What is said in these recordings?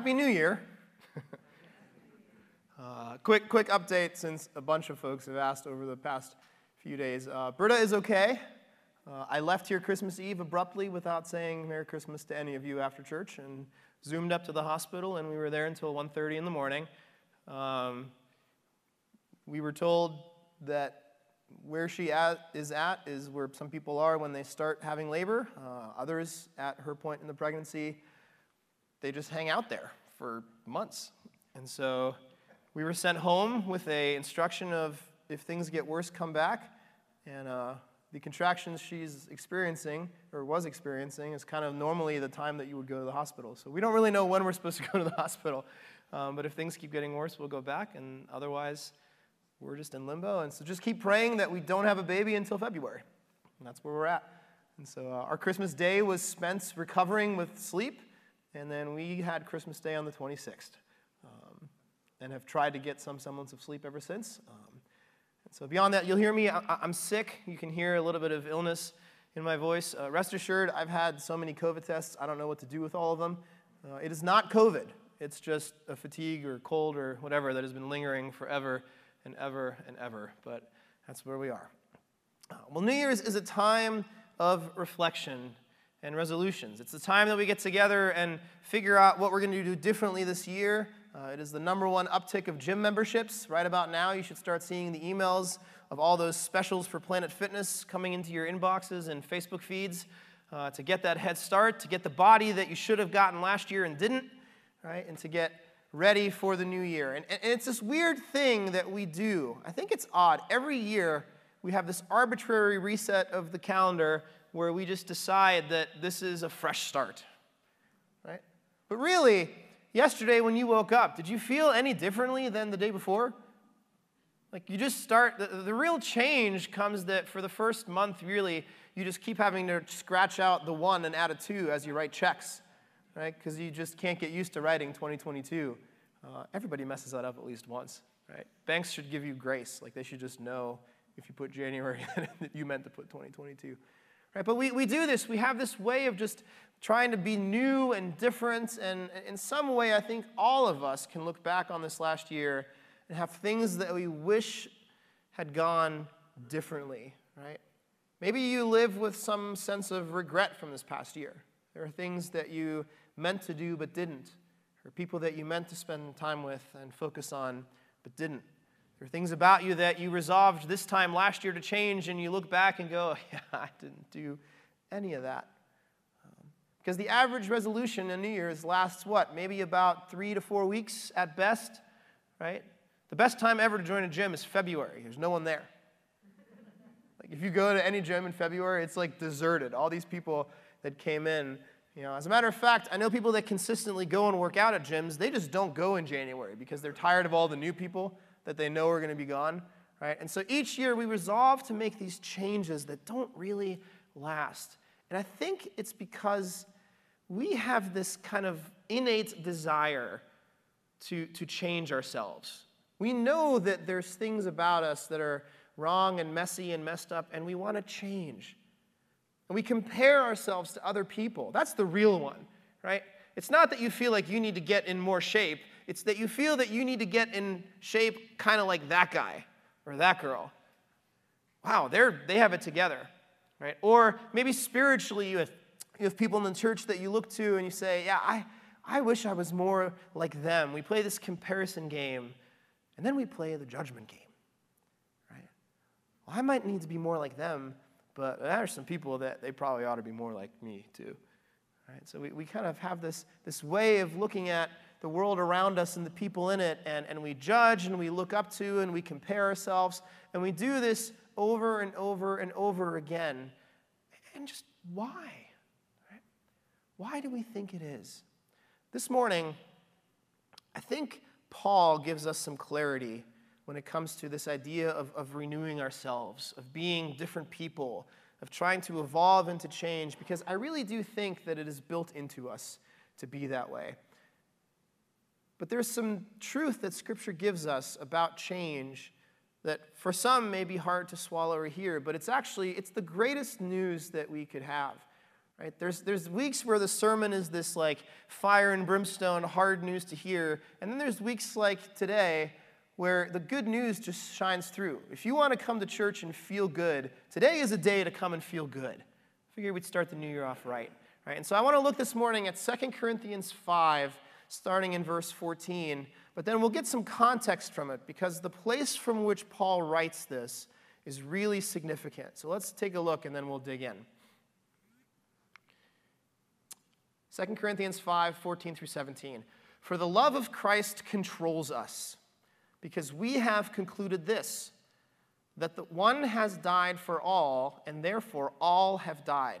Happy New Year. uh, quick, quick update since a bunch of folks have asked over the past few days. Uh, is okay. Uh, I left here Christmas Eve abruptly without saying Merry Christmas to any of you after church and zoomed up to the hospital, and we were there until 1.30 in the morning. Um, we were told that where she at, is at is where some people are when they start having labor. Uh, others, at her point in the pregnancy, they just hang out there for months. And so we were sent home with a instruction of if things get worse, come back. And uh, the contractions she's experiencing or was experiencing is kind of normally the time that you would go to the hospital. So we don't really know when we're supposed to go to the hospital. Um, but if things keep getting worse, we'll go back. And otherwise, we're just in limbo. And so just keep praying that we don't have a baby until February. And that's where we're at. And so uh, our Christmas day was spent recovering with sleep. And then we had Christmas Day on the 26th um, and have tried to get some semblance of sleep ever since. Um, so, beyond that, you'll hear me. I, am sick. You can hear a little bit of illness in my voice. Uh, rest assured, I've had so many COVID tests, I don't know what to do with all of them. Uh, it is not COVID, it's just a fatigue or cold or whatever that has been lingering forever and ever and ever. But that's where we are. Uh, well, New Year's is a time of reflection and resolutions. It's the time that we get together and figure out what we're going to do differently this year. Uh, it is the number one uptick of gym memberships. Right about now, you should start seeing the emails of all those specials for Planet Fitness coming into your inboxes and Facebook feeds uh, to get that head start, to get the body that you should have gotten last year and didn't, right? And to get ready for the new year. And, and it's this weird thing that we do. I think it's odd. Every year, we have this arbitrary reset of the calendar where we just decide that this is a fresh start, right? But really, yesterday when you woke up, did you feel any differently than the day before? Like you just start, the, the real change comes that for the first month, really, you just keep having to scratch out the one and add a two as you write checks, right? Because you just can't get used to writing 2022. Uh, everybody messes that up at least once, right? Banks should give you grace. Like they should just know if you put January that you meant to put 2022. Right? But we, we do this. We have this way of just trying to be new and different. And in some way, I think all of us can look back on this last year and have things that we wish had gone differently, right? Maybe you live with some sense of regret from this past year. There are things that you meant to do but didn't, or people that you meant to spend time with and focus on but didn't. There are things about you that you resolved this time last year to change, and you look back and go, yeah, I didn't do any of that. Um, because the average resolution in New Year's lasts what? Maybe about three to four weeks at best, right? The best time ever to join a gym is February. There's no one there. Like if you go to any gym in February, it's like deserted. All these people that came in, you know, as a matter of fact, I know people that consistently go and work out at gyms, they just don't go in January because they're tired of all the new people that they know are going to be gone, right? And so each year we resolve to make these changes that don't really last. And I think it's because we have this kind of innate desire to, to change ourselves. We know that there's things about us that are wrong and messy and messed up, and we want to change. And we compare ourselves to other people. That's the real one, right? It's not that you feel like you need to get in more shape. It's that you feel that you need to get in shape kind of like that guy or that girl. Wow, they're, they have it together, right? Or maybe spiritually, you have, you have people in the church that you look to and you say, Yeah, I, I wish I was more like them. We play this comparison game, and then we play the judgment game, right? Well, I might need to be more like them, but there are some people that they probably ought to be more like me, too. Right? So we, we kind of have this, this way of looking at the world around us and the people in it, and, and we judge and we look up to and we compare ourselves, and we do this over and over and over again. And just why? Right? Why do we think it is? This morning, I think Paul gives us some clarity when it comes to this idea of, of renewing ourselves, of being different people, of trying to evolve and to change, because I really do think that it is built into us to be that way. But there's some truth that Scripture gives us about change that for some may be hard to swallow or hear, but it's actually it's the greatest news that we could have. Right? There's, there's weeks where the sermon is this like fire and brimstone, hard news to hear. And then there's weeks like today where the good news just shines through. If you want to come to church and feel good, today is a day to come and feel good. I figured we'd start the new year off right. right? And so I want to look this morning at 2 Corinthians 5, starting in verse 14. But then we'll get some context from it because the place from which Paul writes this is really significant. So let's take a look and then we'll dig in. 2 Corinthians 5 14 through 17. For the love of Christ controls us, because we have concluded this that the one has died for all, and therefore all have died.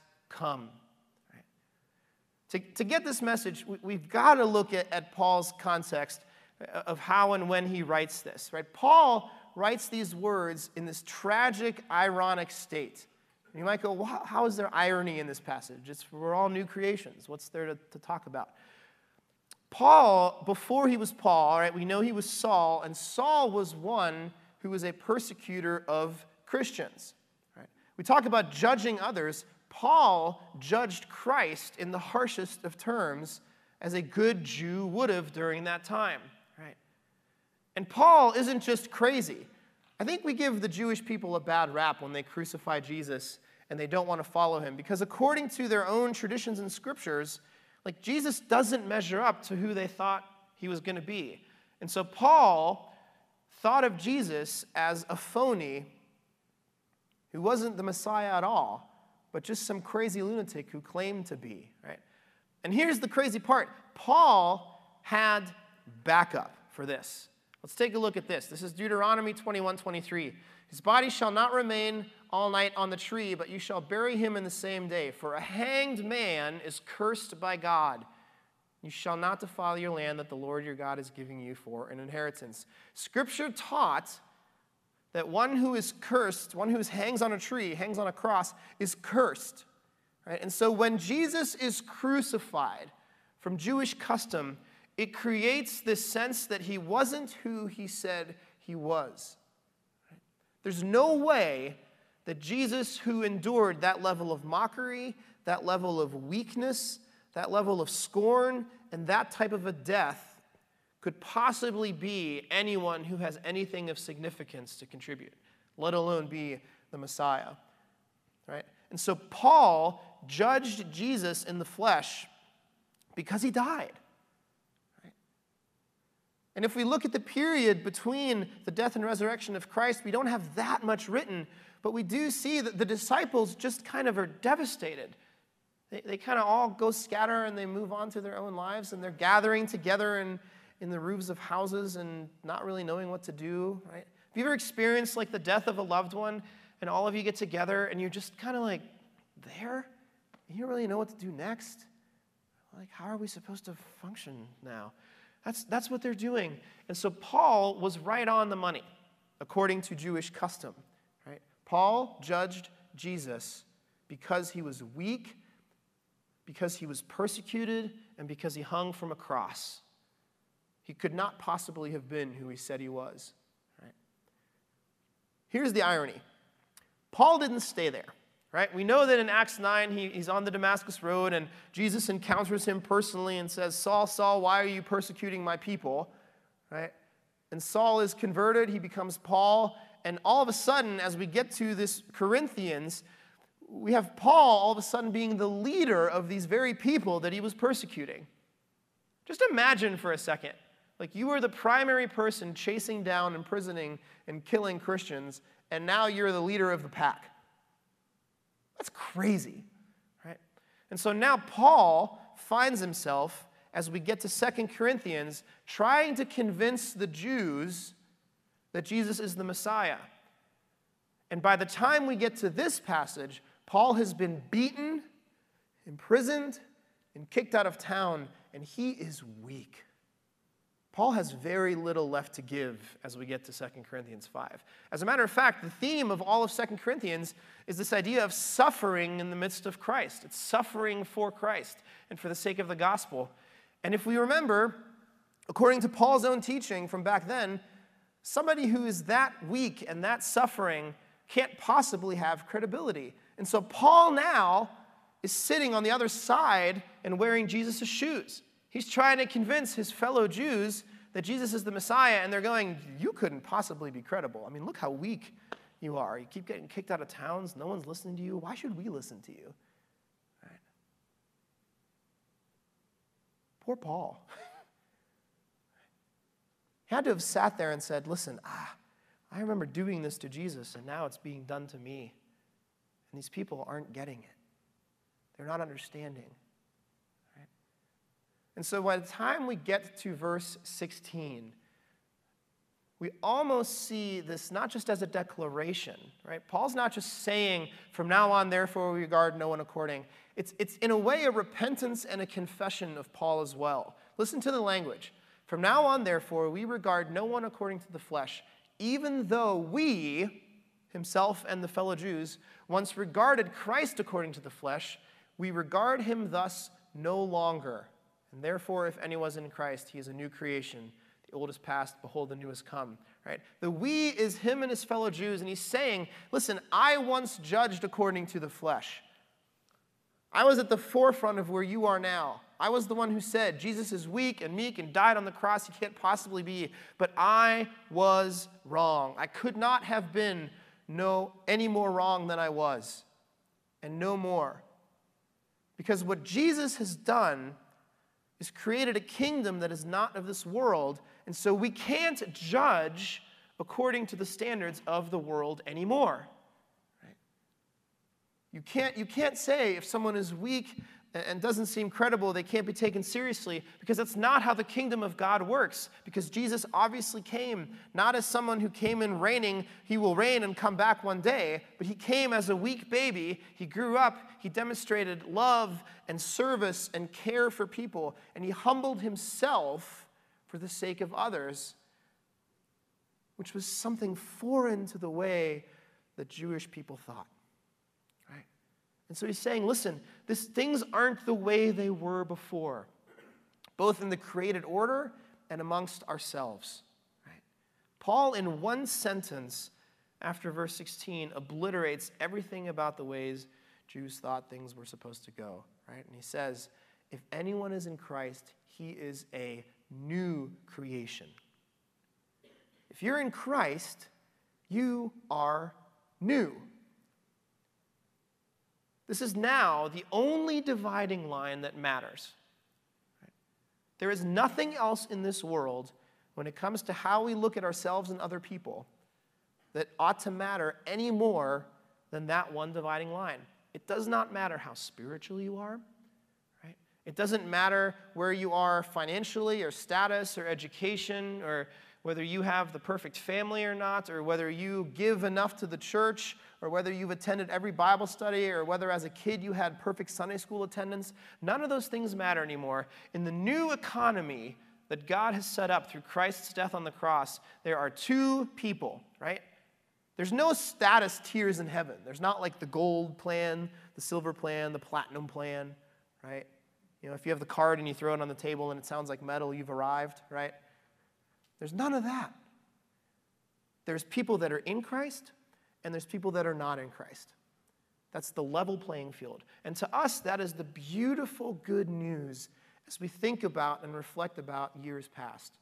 come. To, to get this message, we, have got to look at, at Paul's context uh, of how and when he writes this. Right? Paul writes these words in this tragic, ironic state. You might go, well, how is there irony in this passage? It's, we're all new creations. What's there to, to talk about? Paul, before he was Paul, right, we know he was Saul, and Saul was one who was a persecutor of Christians. Right? We talk about judging others. Paul judged Christ in the harshest of terms as a good Jew would have during that time. Right? And Paul isn't just crazy. I think we give the Jewish people a bad rap when they crucify Jesus and they don't want to follow him because according to their own traditions and scriptures, like Jesus doesn't measure up to who they thought he was going to be. And so Paul thought of Jesus as a phony who wasn't the Messiah at all, but just some crazy lunatic who claimed to be, right? And here's the crazy part. Paul had backup for this. Let's take a look at this. This is Deuteronomy 21 23. His body shall not remain all night on the tree, but you shall bury him in the same day. For a hanged man is cursed by God. You shall not defile your land that the Lord your God is giving you for an inheritance. Scripture taught that one who is cursed, one who hangs on a tree, hangs on a cross, is cursed. Right? And so when Jesus is crucified, from Jewish custom, it creates this sense that he wasn't who he said he was. There's no way that Jesus, who endured that level of mockery, that level of weakness, that level of scorn, and that type of a death, could possibly be anyone who has anything of significance to contribute, let alone be the Messiah. Right? And so Paul judged Jesus in the flesh because he died. And if we look at the period between the death and resurrection of Christ, we don't have that much written, but we do see that the disciples just kind of are devastated. They, they kind of all go scatter and they move on to their own lives, and they're gathering together in, in the roofs of houses and not really knowing what to do, right? Have you ever experienced like the death of a loved one and all of you get together and you're just kind of like there? You don't really know what to do next? Like, how are we supposed to function now? That's, that's what they're doing. And so Paul was right on the money, according to Jewish custom. Right? Paul judged Jesus because he was weak, because he was persecuted, and because he hung from a cross. He could not possibly have been who he said he was. Right? Here's the irony Paul didn't stay there right? We know that in Acts 9, he, he's on the Damascus Road and Jesus encounters him personally and says, Saul, Saul, why are you persecuting my people? Right? And Saul is converted, he becomes Paul, and all of a sudden, as we get to this Corinthians, we have Paul all of a sudden being the leader of these very people that he was persecuting. Just imagine for a second. Like you were the primary person chasing down, imprisoning, and killing Christians, and now you're the leader of the pack. That's crazy, right? And so now Paul finds himself, as we get to Second Corinthians, trying to convince the Jews that Jesus is the Messiah. And by the time we get to this passage, Paul has been beaten, imprisoned and kicked out of town, and he is weak. Paul has very little left to give as we get to 2 Corinthians 5. As a matter of fact, the theme of all of 2 Corinthians is this idea of suffering in the midst of Christ. It's suffering for Christ and for the sake of the gospel. And if we remember, according to Paul's own teaching from back then, somebody who is that weak and that suffering can't possibly have credibility. And so Paul now is sitting on the other side and wearing Jesus' shoes. He's trying to convince his fellow Jews that Jesus is the Messiah, and they're going, You couldn't possibly be credible. I mean, look how weak you are. You keep getting kicked out of towns, no one's listening to you. Why should we listen to you? Right? Poor Paul. he had to have sat there and said, Listen, ah, I remember doing this to Jesus, and now it's being done to me. And these people aren't getting it, they're not understanding. And so by the time we get to verse 16, we almost see this not just as a declaration, right? Paul's not just saying, from now on, therefore, we regard no one according. It's, it's in a way a repentance and a confession of Paul as well. Listen to the language. From now on, therefore, we regard no one according to the flesh, even though we, himself and the fellow Jews, once regarded Christ according to the flesh, we regard him thus no longer. And therefore, if anyone is in Christ, he is a new creation. The old is past, behold, the new has come. Right? The we is him and his fellow Jews, and he's saying, listen, I once judged according to the flesh. I was at the forefront of where you are now. I was the one who said, Jesus is weak and meek and died on the cross. He can't possibly be. But I was wrong. I could not have been no any more wrong than I was, and no more. Because what Jesus has done has created a kingdom that is not of this world, and so we can't judge according to the standards of the world anymore. Right? You, can't, you can't say if someone is weak and doesn't seem credible, they can't be taken seriously because that's not how the kingdom of God works. Because Jesus obviously came not as someone who came in reigning, he will reign and come back one day, but he came as a weak baby. He grew up, he demonstrated love and service and care for people, and he humbled himself for the sake of others, which was something foreign to the way that Jewish people thought. And so he's saying, listen, this, things aren't the way they were before, both in the created order and amongst ourselves. Right? Paul, in one sentence after verse 16, obliterates everything about the ways Jews thought things were supposed to go. Right? And he says, if anyone is in Christ, he is a new creation. If you're in Christ, you are new. This is now the only dividing line that matters. There is nothing else in this world when it comes to how we look at ourselves and other people that ought to matter any more than that one dividing line. It does not matter how spiritual you are, right? It doesn't matter where you are financially or status or education or whether you have the perfect family or not, or whether you give enough to the church, or whether you've attended every Bible study, or whether as a kid you had perfect Sunday school attendance, none of those things matter anymore. In the new economy that God has set up through Christ's death on the cross, there are two people, right? There's no status tiers in heaven. There's not like the gold plan, the silver plan, the platinum plan, right? You know, if you have the card and you throw it on the table and it sounds like metal, you've arrived, right? There's none of that. There's people that are in Christ, and there's people that are not in Christ. That's the level playing field. And to us, that is the beautiful good news as we think about and reflect about years past.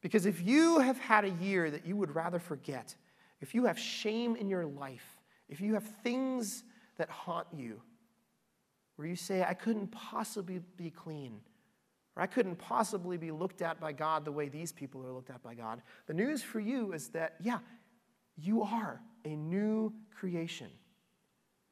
Because if you have had a year that you would rather forget, if you have shame in your life, if you have things that haunt you, where you say, I couldn't possibly be clean, or I couldn't possibly be looked at by God the way these people are looked at by God. The news for you is that, yeah, you are a new creation.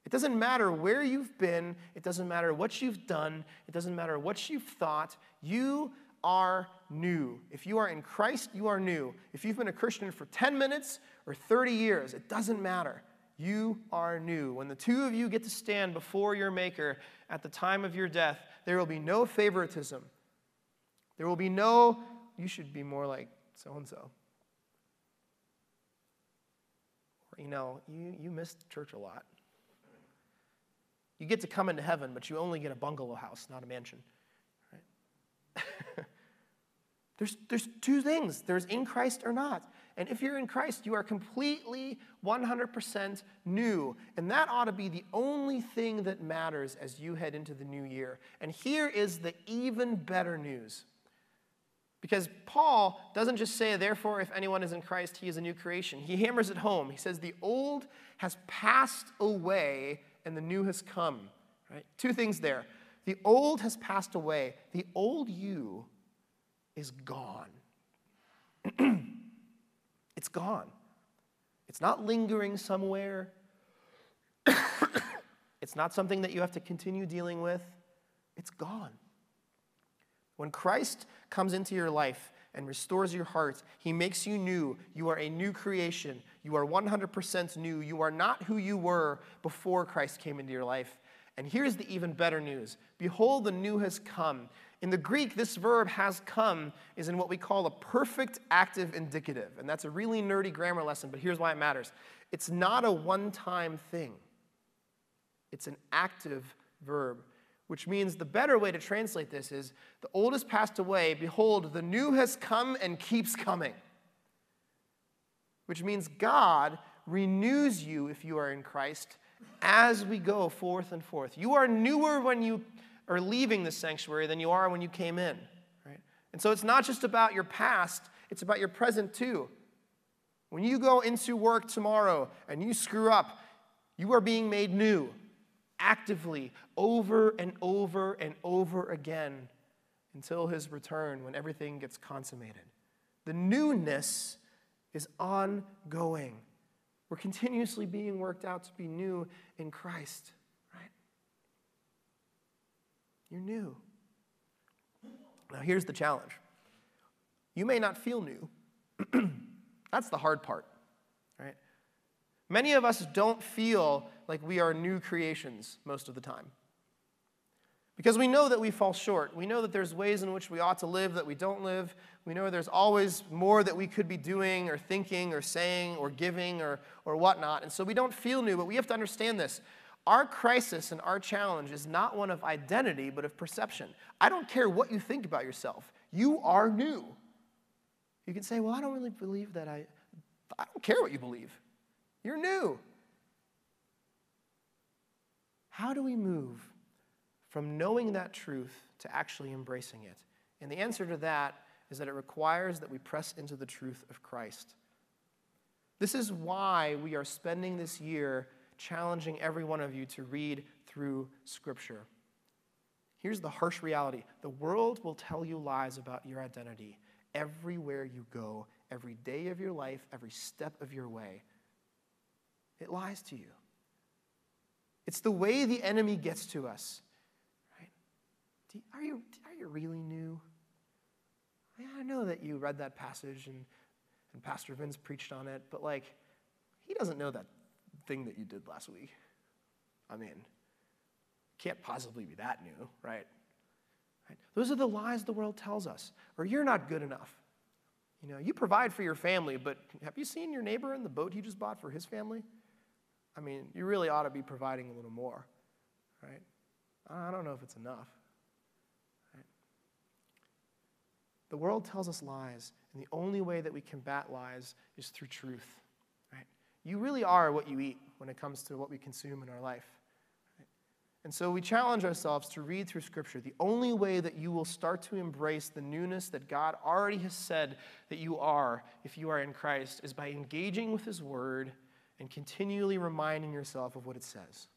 It doesn't matter where you've been, it doesn't matter what you've done, it doesn't matter what you've thought, you are new. If you are in Christ, you are new. If you've been a Christian for 10 minutes or 30 years, it doesn't matter. You are new. When the two of you get to stand before your Maker at the time of your death, there will be no favoritism. There will be no, you should be more like so and so. Or, you know, you, you missed church a lot. You get to come into heaven, but you only get a bungalow house, not a mansion. Right? there's, there's two things there's in Christ or not. And if you're in Christ, you are completely 100% new. And that ought to be the only thing that matters as you head into the new year. And here is the even better news. Because Paul doesn't just say, therefore, if anyone is in Christ, he is a new creation. He hammers it home. He says, the old has passed away and the new has come. Right? Two things there. The old has passed away, the old you is gone. It's gone. It's not lingering somewhere. it's not something that you have to continue dealing with. It's gone. When Christ comes into your life and restores your heart, he makes you new. You are a new creation. You are 100% new. You are not who you were before Christ came into your life. And here's the even better news Behold, the new has come. In the Greek, this verb has come is in what we call a perfect active indicative. And that's a really nerdy grammar lesson, but here's why it matters it's not a one time thing, it's an active verb, which means the better way to translate this is the old has passed away, behold, the new has come and keeps coming. Which means God renews you if you are in Christ as we go forth and forth. You are newer when you are leaving the sanctuary than you are when you came in. Right? And so it's not just about your past, it's about your present too. When you go into work tomorrow and you screw up, you are being made new actively over and over and over again until his return when everything gets consummated. The newness is ongoing. We're continuously being worked out to be new in Christ. Right? You're new. Now, here's the challenge you may not feel new. That's the hard part, right? Many of us don't feel like we are new creations most of the time. Because we know that we fall short. We know that there's ways in which we ought to live that we don't live. We know there's always more that we could be doing or thinking or saying or giving or, or whatnot. And so we don't feel new, but we have to understand this. Our crisis and our challenge is not one of identity, but of perception. I don't care what you think about yourself, you are new. You can say, Well, I don't really believe that I. I don't care what you believe. You're new. How do we move from knowing that truth to actually embracing it? And the answer to that is that it requires that we press into the truth of Christ. This is why we are spending this year challenging every one of you to read through Scripture. Here's the harsh reality the world will tell you lies about your identity everywhere you go, every day of your life, every step of your way. It lies to you. It's the way the enemy gets to us. Right? Are, you, are you really new? I know that you read that passage and, and Pastor Vince preached on it, but like, he doesn't know that thing that you did last week. I mean, can't possibly be that new, right? right? Those are the lies the world tells us. Or you're not good enough. You know, you provide for your family, but have you seen your neighbor in the boat he just bought for his family? I mean, you really ought to be providing a little more, right? I don't know if it's enough. Right? The world tells us lies, and the only way that we combat lies is through truth. Right? You really are what you eat when it comes to what we consume in our life. And so we challenge ourselves to read through Scripture. The only way that you will start to embrace the newness that God already has said that you are if you are in Christ is by engaging with His Word and continually reminding yourself of what it says.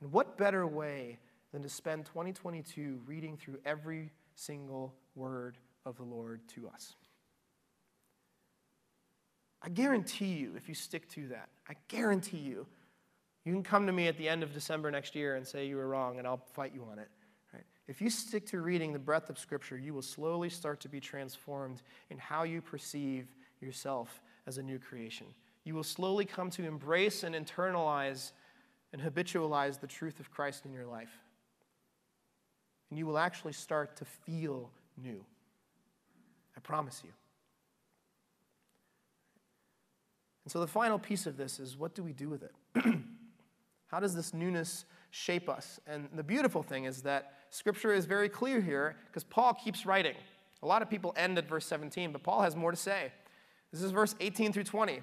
And what better way than to spend 2022 reading through every single word of the Lord to us? I guarantee you, if you stick to that, I guarantee you, you can come to me at the end of December next year and say you were wrong, and I'll fight you on it. Right? If you stick to reading the breadth of Scripture, you will slowly start to be transformed in how you perceive yourself as a new creation. You will slowly come to embrace and internalize and habitualize the truth of Christ in your life. And you will actually start to feel new. I promise you. And so the final piece of this is what do we do with it? How does this newness shape us? And the beautiful thing is that Scripture is very clear here because Paul keeps writing. A lot of people end at verse 17, but Paul has more to say. This is verse 18 through 20.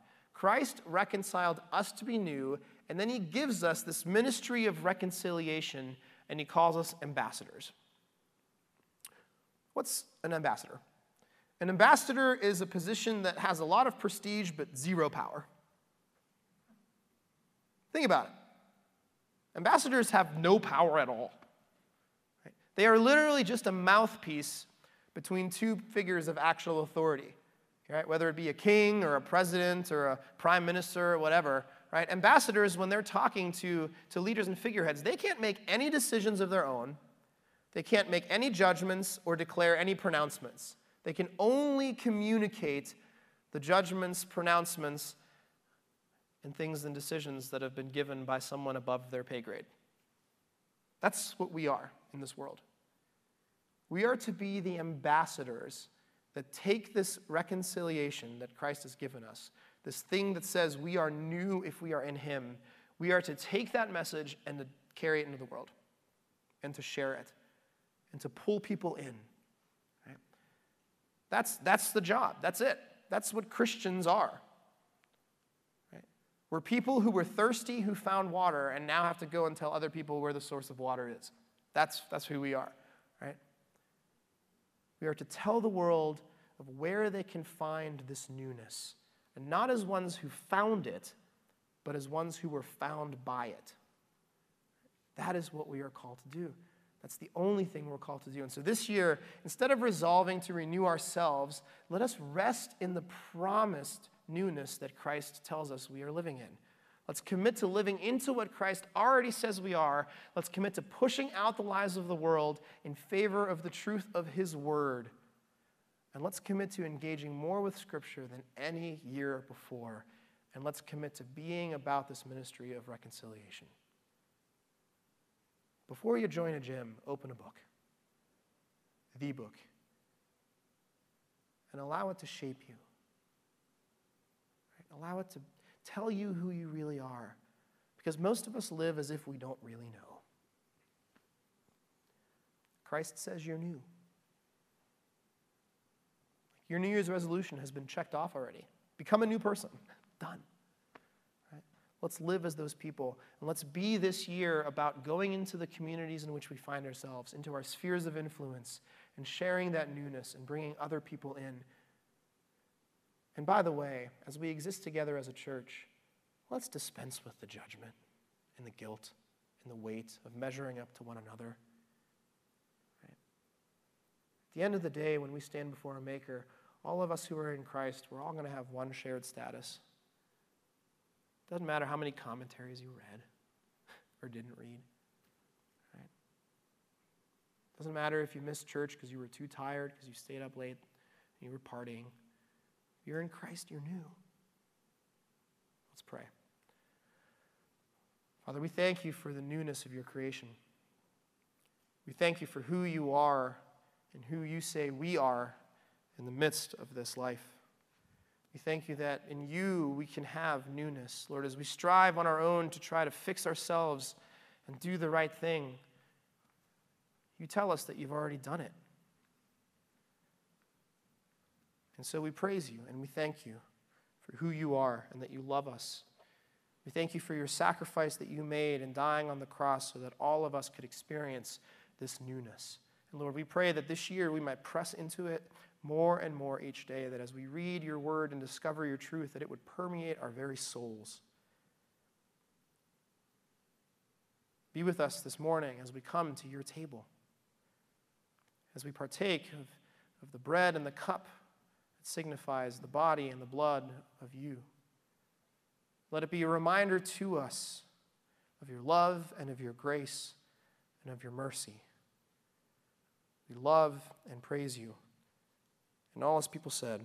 Christ reconciled us to be new, and then he gives us this ministry of reconciliation, and he calls us ambassadors. What's an ambassador? An ambassador is a position that has a lot of prestige but zero power. Think about it. Ambassadors have no power at all. They are literally just a mouthpiece between two figures of actual authority, right? whether it be a king or a president or a prime minister or whatever. Right? Ambassadors, when they're talking to, to leaders and figureheads, they can't make any decisions of their own. They can't make any judgments or declare any pronouncements. They can only communicate the judgments, pronouncements, and things and decisions that have been given by someone above their pay grade. That's what we are in this world. We are to be the ambassadors that take this reconciliation that Christ has given us, this thing that says we are new if we are in Him. We are to take that message and to carry it into the world and to share it and to pull people in. Right? That's, that's the job. That's it. That's what Christians are. Right? We're people who were thirsty who found water and now have to go and tell other people where the source of water is. That's, that's who we are. We are to tell the world of where they can find this newness, and not as ones who found it, but as ones who were found by it. That is what we are called to do. That's the only thing we're called to do. And so this year, instead of resolving to renew ourselves, let us rest in the promised newness that Christ tells us we are living in. Let's commit to living into what Christ already says we are. Let's commit to pushing out the lies of the world in favor of the truth of His Word. And let's commit to engaging more with Scripture than any year before. And let's commit to being about this ministry of reconciliation. Before you join a gym, open a book, the book, and allow it to shape you. Allow it to tell you who you really are. Because most of us live as if we don't really know. Christ says you're new. Your New Year's resolution has been checked off already. Become a new person. Done. Right? Let's live as those people. And let's be this year about going into the communities in which we find ourselves, into our spheres of influence, and sharing that newness and bringing other people in and by the way, as we exist together as a church, let's dispense with the judgment and the guilt and the weight of measuring up to one another. Right? At the end of the day, when we stand before our Maker, all of us who are in Christ, we're all going to have one shared status. Doesn't matter how many commentaries you read or didn't read. Right? Doesn't matter if you missed church because you were too tired, because you stayed up late, and you were partying. You're in Christ, you're new. Let's pray. Father, we thank you for the newness of your creation. We thank you for who you are and who you say we are in the midst of this life. We thank you that in you we can have newness. Lord, as we strive on our own to try to fix ourselves and do the right thing, you tell us that you've already done it. And so we praise you and we thank you for who you are and that you love us. We thank you for your sacrifice that you made in dying on the cross so that all of us could experience this newness. And Lord, we pray that this year we might press into it more and more each day, that as we read your word and discover your truth, that it would permeate our very souls. Be with us this morning as we come to your table, as we partake of, of the bread and the cup that signifies the body and the blood of you. Let it be a reminder to us of your love and of your grace and of your mercy. We love and praise you. And all his people said,